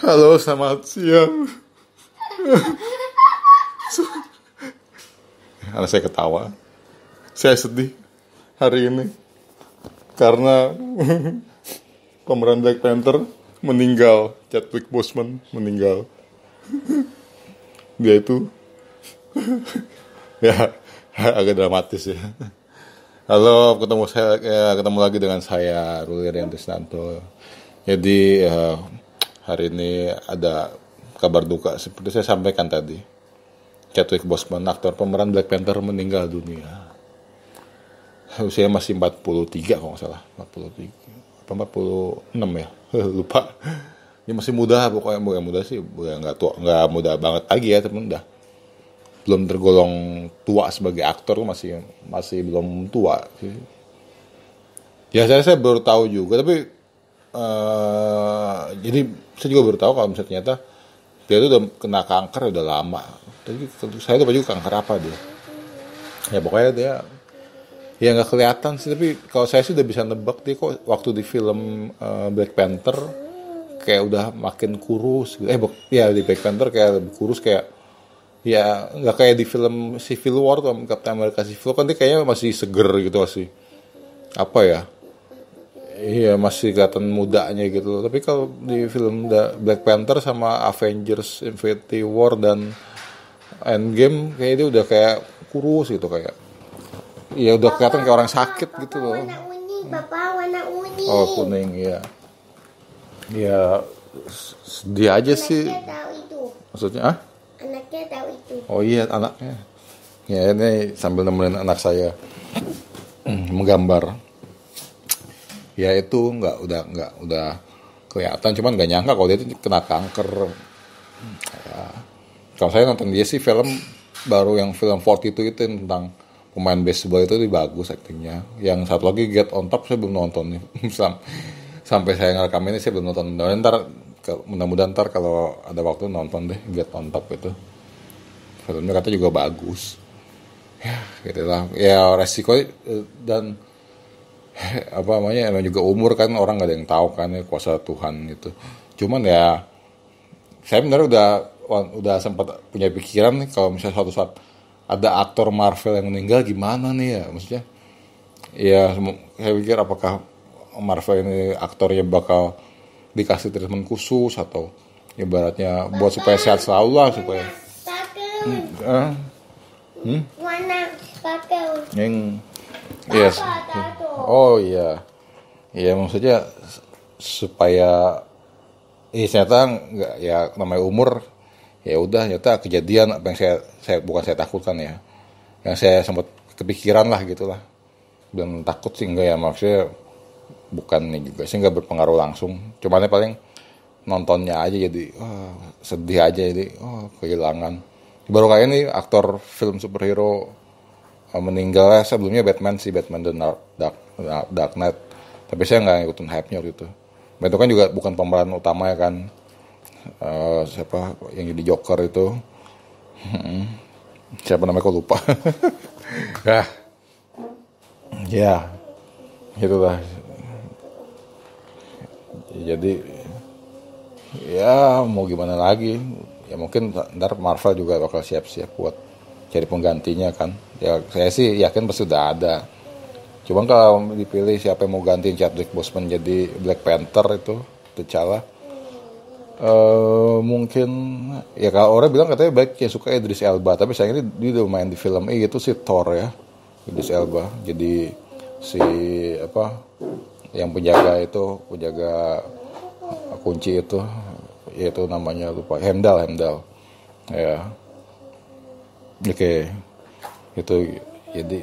Halo, selamat siang. Karena saya ketawa. Saya sedih hari ini karena pemeran Black Panther meninggal. Chadwick Boseman meninggal. Dia itu ya agak dramatis ya. Halo, ketemu saya ya, ketemu lagi dengan saya Ruli Riantisnanto. Jadi ya, hari ini ada kabar duka seperti saya sampaikan tadi. Chadwick Boseman, aktor pemeran Black Panther meninggal dunia. Usia masih 43 kalau nggak salah, 43 apa 46 ya, lupa. Dia masih muda pokoknya bukan muda sih, bukan nggak tua, nggak muda banget lagi ya, temen udah belum tergolong tua sebagai aktor masih masih belum tua sih. Ya saya saya baru tahu juga tapi uh, jadi saya juga baru tahu kalau misalnya ternyata dia itu udah kena kanker udah lama. Tapi saya lupa juga kanker apa dia. Ya pokoknya dia ya nggak kelihatan sih tapi kalau saya sih udah bisa nebak dia kok waktu di film uh, Black Panther kayak udah makin kurus gitu. Eh ya di Black Panther kayak lebih kurus kayak ya nggak kayak di film Civil War tuh Captain America Civil War kan dia kayaknya masih seger gitu masih apa ya iya masih kelihatan mudanya gitu tapi kalau di film The Black Panther sama Avengers Infinity War dan Endgame kayaknya dia udah kayak kurus gitu kayak ya udah kelihatan kayak orang sakit gitu loh. Warna unik bapak warna unik oh kuning ya ya sedih aja sih. anaknya tahu itu. Maksudnya ah? Anaknya tahu itu. Oh iya anaknya. Ya ini sambil nemenin anak saya. Hmm, menggambar. Ya itu nggak udah nggak udah kelihatan cuman nggak nyangka kalau dia itu kena kanker. Ya. Kalau saya nonton dia sih film baru yang film 42 itu tentang pemain baseball itu lebih bagus aktingnya. Yang satu lagi Get on Top saya belum nonton nih. Sam- Sampai saya ngerekam ini saya belum nonton. Dan ntar ke- mudah-mudahan ntar kalau ada waktu nonton deh Get on Top itu filmnya kata juga bagus ya gitu lah ya resiko eh, dan apa namanya emang juga umur kan orang nggak ada yang tahu kan ya kuasa Tuhan gitu. Cuman ya saya benar udah udah sempat punya pikiran nih kalau misalnya suatu saat ada aktor Marvel yang meninggal gimana nih ya maksudnya? Ya saya pikir apakah Marvel ini aktornya bakal dikasih treatment khusus atau ibaratnya buat supaya sehat selalu lah supaya kakek ah, warna kakek yang yes. tato oh iya. Iya maksudnya supaya eh ternyata nggak ya namanya umur ya udah ternyata kejadian apa yang saya saya bukan saya takutkan ya. Yang saya sempat kepikiran lah gitulah dan takut sih enggak ya maksudnya bukan ini juga sih nggak berpengaruh langsung. Cuman paling nontonnya aja jadi wah, sedih aja jadi oh kehilangan. Baru kayak ini aktor film superhero uh, meninggal ya sebelumnya Batman sih Batman The Dark, Dark, Dark Knight. Tapi saya nggak ngikutin hype-nya waktu itu. Itu kan juga bukan pemeran utama ya kan. Eh, siapa yang jadi Joker itu? Hmm. siapa namanya kok lupa. Ya. Ya. Itulah. Jadi ya mau gimana lagi? Ya mungkin ntar Marvel juga bakal siap-siap buat cari penggantinya kan. Ya saya sih yakin pasti udah ada. Cuman kalau dipilih siapa yang mau gantiin Chadwick Boseman jadi Black Panther itu T'Challa eh mungkin ya kalau orang bilang katanya baik yang suka Idris Elba. Tapi saya ini dia udah main di film ini itu si Thor ya Idris Elba. Jadi si apa yang penjaga itu penjaga kunci itu yaitu namanya lupa Hemdal Hemdal ya oke. Itu jadi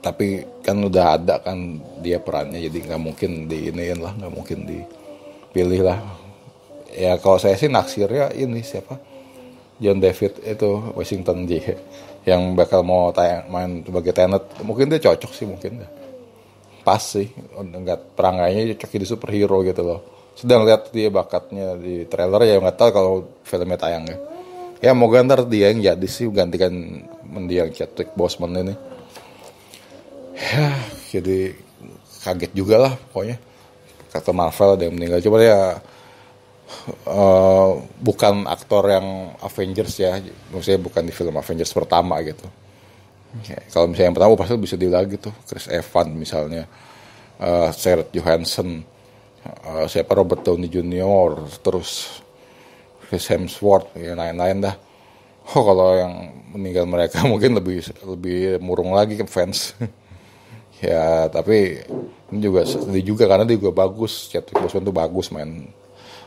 tapi kan udah ada kan dia perannya jadi nggak mungkin diiniin lah nggak mungkin dipilih lah. Ya kalau saya sih naksirnya ini siapa? John David itu Washington D yang bakal mau tayang main sebagai Tenet. Mungkin dia cocok sih mungkin pas sih nggak perangainya cocok jadi superhero gitu loh. Sedang lihat dia bakatnya di trailer ya nggak tahu kalau filmnya tayang ya ya mau ntar dia yang jadi sih gantikan mendiang Chadwick Boseman ini. Ya jadi kaget juga lah pokoknya. Kata Marvel ada yang meninggal. Coba ya eh, bukan aktor yang Avengers ya. Maksudnya bukan di film Avengers pertama gitu. Ya, kalau misalnya yang pertama pasti bisa di lagi tuh. Chris Evans misalnya. Uh, Scarlett Johansson. Uh, siapa? Robert Downey Jr terus Chris Hemsworth ya lain-lain dah. Oh kalau yang meninggal mereka mungkin lebih lebih murung lagi ke fans. Ya tapi ini juga sedih juga karena dia juga bagus. Chadwick Boseman tuh bagus main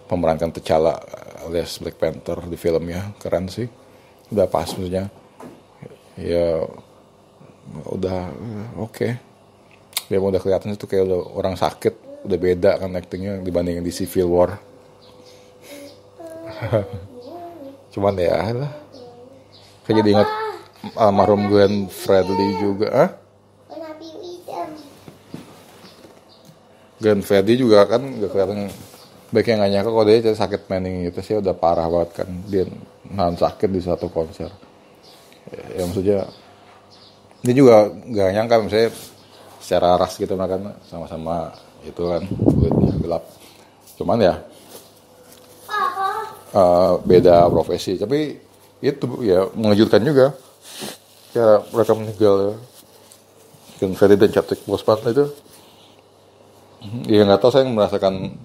memerankan T'Challa alias Black Panther di filmnya. Keren sih. Udah pas maksudnya. Ya udah oke. Okay. ya udah kelihatan itu kayak udah orang sakit udah beda kan actingnya dibandingin di Civil War cuman ya lah. Kayak jadi ingat almarhum Glenn Fredly juga ah. Glenn Fredly juga kan gak kelihatan. Baiknya nggak nyangka kalau dia sakit mening gitu. Sih udah parah banget kan. Dia nahan sakit di satu konser. Ya, ya maksudnya dia juga nggak nyangka misalnya secara ras gitu mereka kan sama-sama itu kan kulitnya gelap. Cuman ya eh, beda profesi. Tapi itu ya mengejutkan juga. Ya mereka meninggal ya. Glenn Fredly dan Chadwick Boseman itu. Ya nggak tahu saya merasakan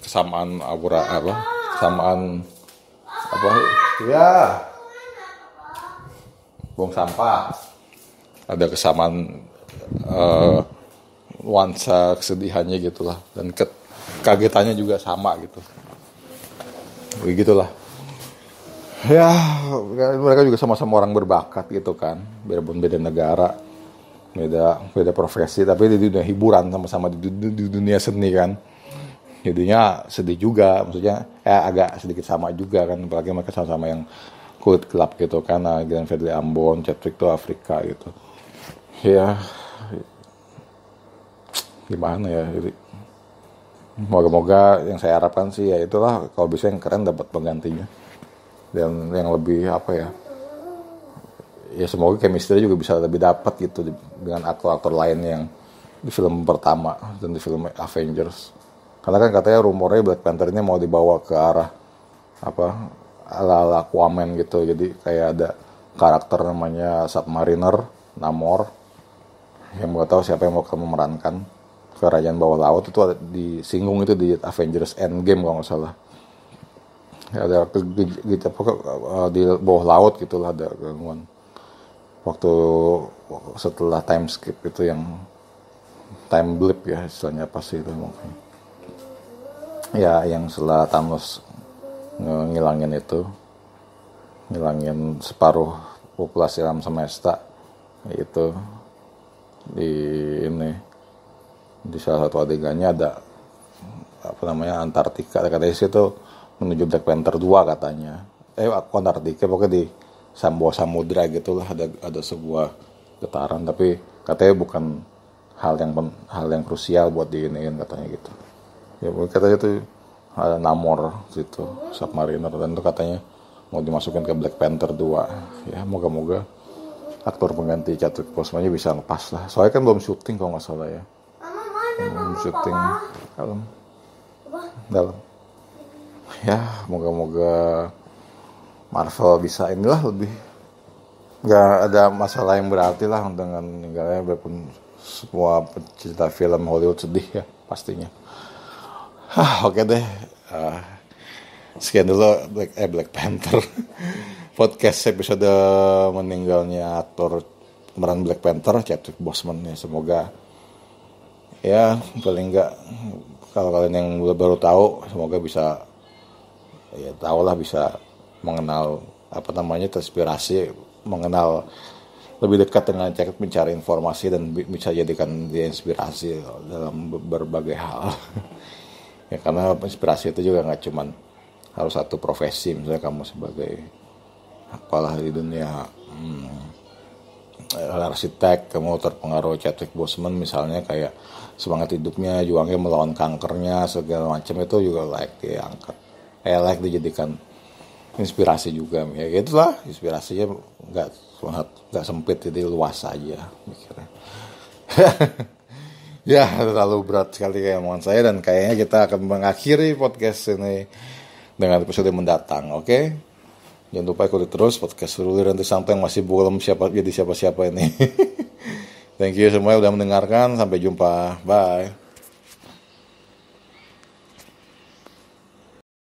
kesamaan aura apa kesamaan apa? Ya. Buang sampah. Ada kesamaan eh, nuansa kesedihannya gitulah. Dan ke, kagetannya juga sama gitu begitulah ya mereka juga sama-sama orang berbakat gitu kan. Biarpun beda negara beda beda profesi tapi di dunia hiburan sama-sama di, di, di dunia seni kan. Jadinya sedih juga maksudnya ya agak sedikit sama juga kan. Apalagi mereka sama-sama yang kulit gelap gitu kan. Nah, Glenn Fredly Ambon Chadwick tuh Afrika gitu. Ya gimana ya moga-moga yang saya harapkan sih ya itulah kalau bisa yang keren dapat penggantinya. Dan yang lebih apa ya ya semoga chemistry juga bisa lebih dapat gitu dengan aktor-aktor lain yang di film pertama dan di film Avengers. Karena kan katanya rumornya Black Panther ini mau dibawa ke arah apa ala-ala Aquaman gitu. Jadi kayak ada karakter namanya Submariner Namor. Yang mau tahu siapa yang mau memerankan kerajaan bawah laut itu ada disinggung itu di Avengers Endgame kalau nggak salah. Ada apa ke- eh, di bawah laut gitulah ada gangguan. Waktu setelah time skip itu yang time blip ya istilahnya apa sih itu mungkin. Ya yang setelah Thanos ngilangin itu ngilangin separuh populasi alam semesta itu di ini di salah satu adegannya ada apa namanya Antartika. Katanya sih itu menuju Black Panther 2 katanya. Eh aku Antartika pokoknya di Sambo Samudra gitulah ada ada sebuah getaran. Tapi katanya bukan hal yang hal yang krusial buat diiniin katanya gitu. Ya katanya itu ada Namor situ Submariner. Dan itu katanya mau dimasukin ke Black Panther 2 ya moga-moga aktor pengganti Chadwick Boseman bisa lepas lah. Soalnya kan belum syuting kalau nggak salah ya Belum syuting. Dalam. Dalam. Ya moga-moga Marvel bisa inilah lebih. Nggak ada masalah yang berarti lah dengan meninggalnya walaupun semua pecinta film Hollywood sedih ya pastinya. Hah, oke deh. Ah, sekian dulu Black eh Black Panther. Podcast episode meninggalnya aktor pemeran Black Panther Chadwick Boseman ya semoga ya paling enggak kalau kalian yang baru tahu semoga bisa ya tahu lah bisa mengenal apa namanya terinspirasi mengenal lebih dekat dengan cek mencari informasi dan bi- bisa jadikan dia inspirasi dalam be- berbagai hal. Ya karena inspirasi itu juga nggak cuman harus satu profesi misalnya kamu sebagai apalah di dunia hmm, arsitek kamu terpengaruh Chadwick Boseman misalnya kayak semangat hidupnya juangnya melawan kankernya segala macam itu juga like diangkat. Eh like dijadikan inspirasi juga ya itulah inspirasinya nggak nggak sempit jadi luas aja mikirnya. Ya terlalu berat sekali kayak omongan saya dan kayaknya kita akan mengakhiri podcast ini dengan episode mendatang, oke? Jangan lupa ikuti terus podcast Ruli Rantai Santo yang masih belum siapa jadi siapa-siapa ini. Thank you semua udah mendengarkan. Sampai jumpa. Bye.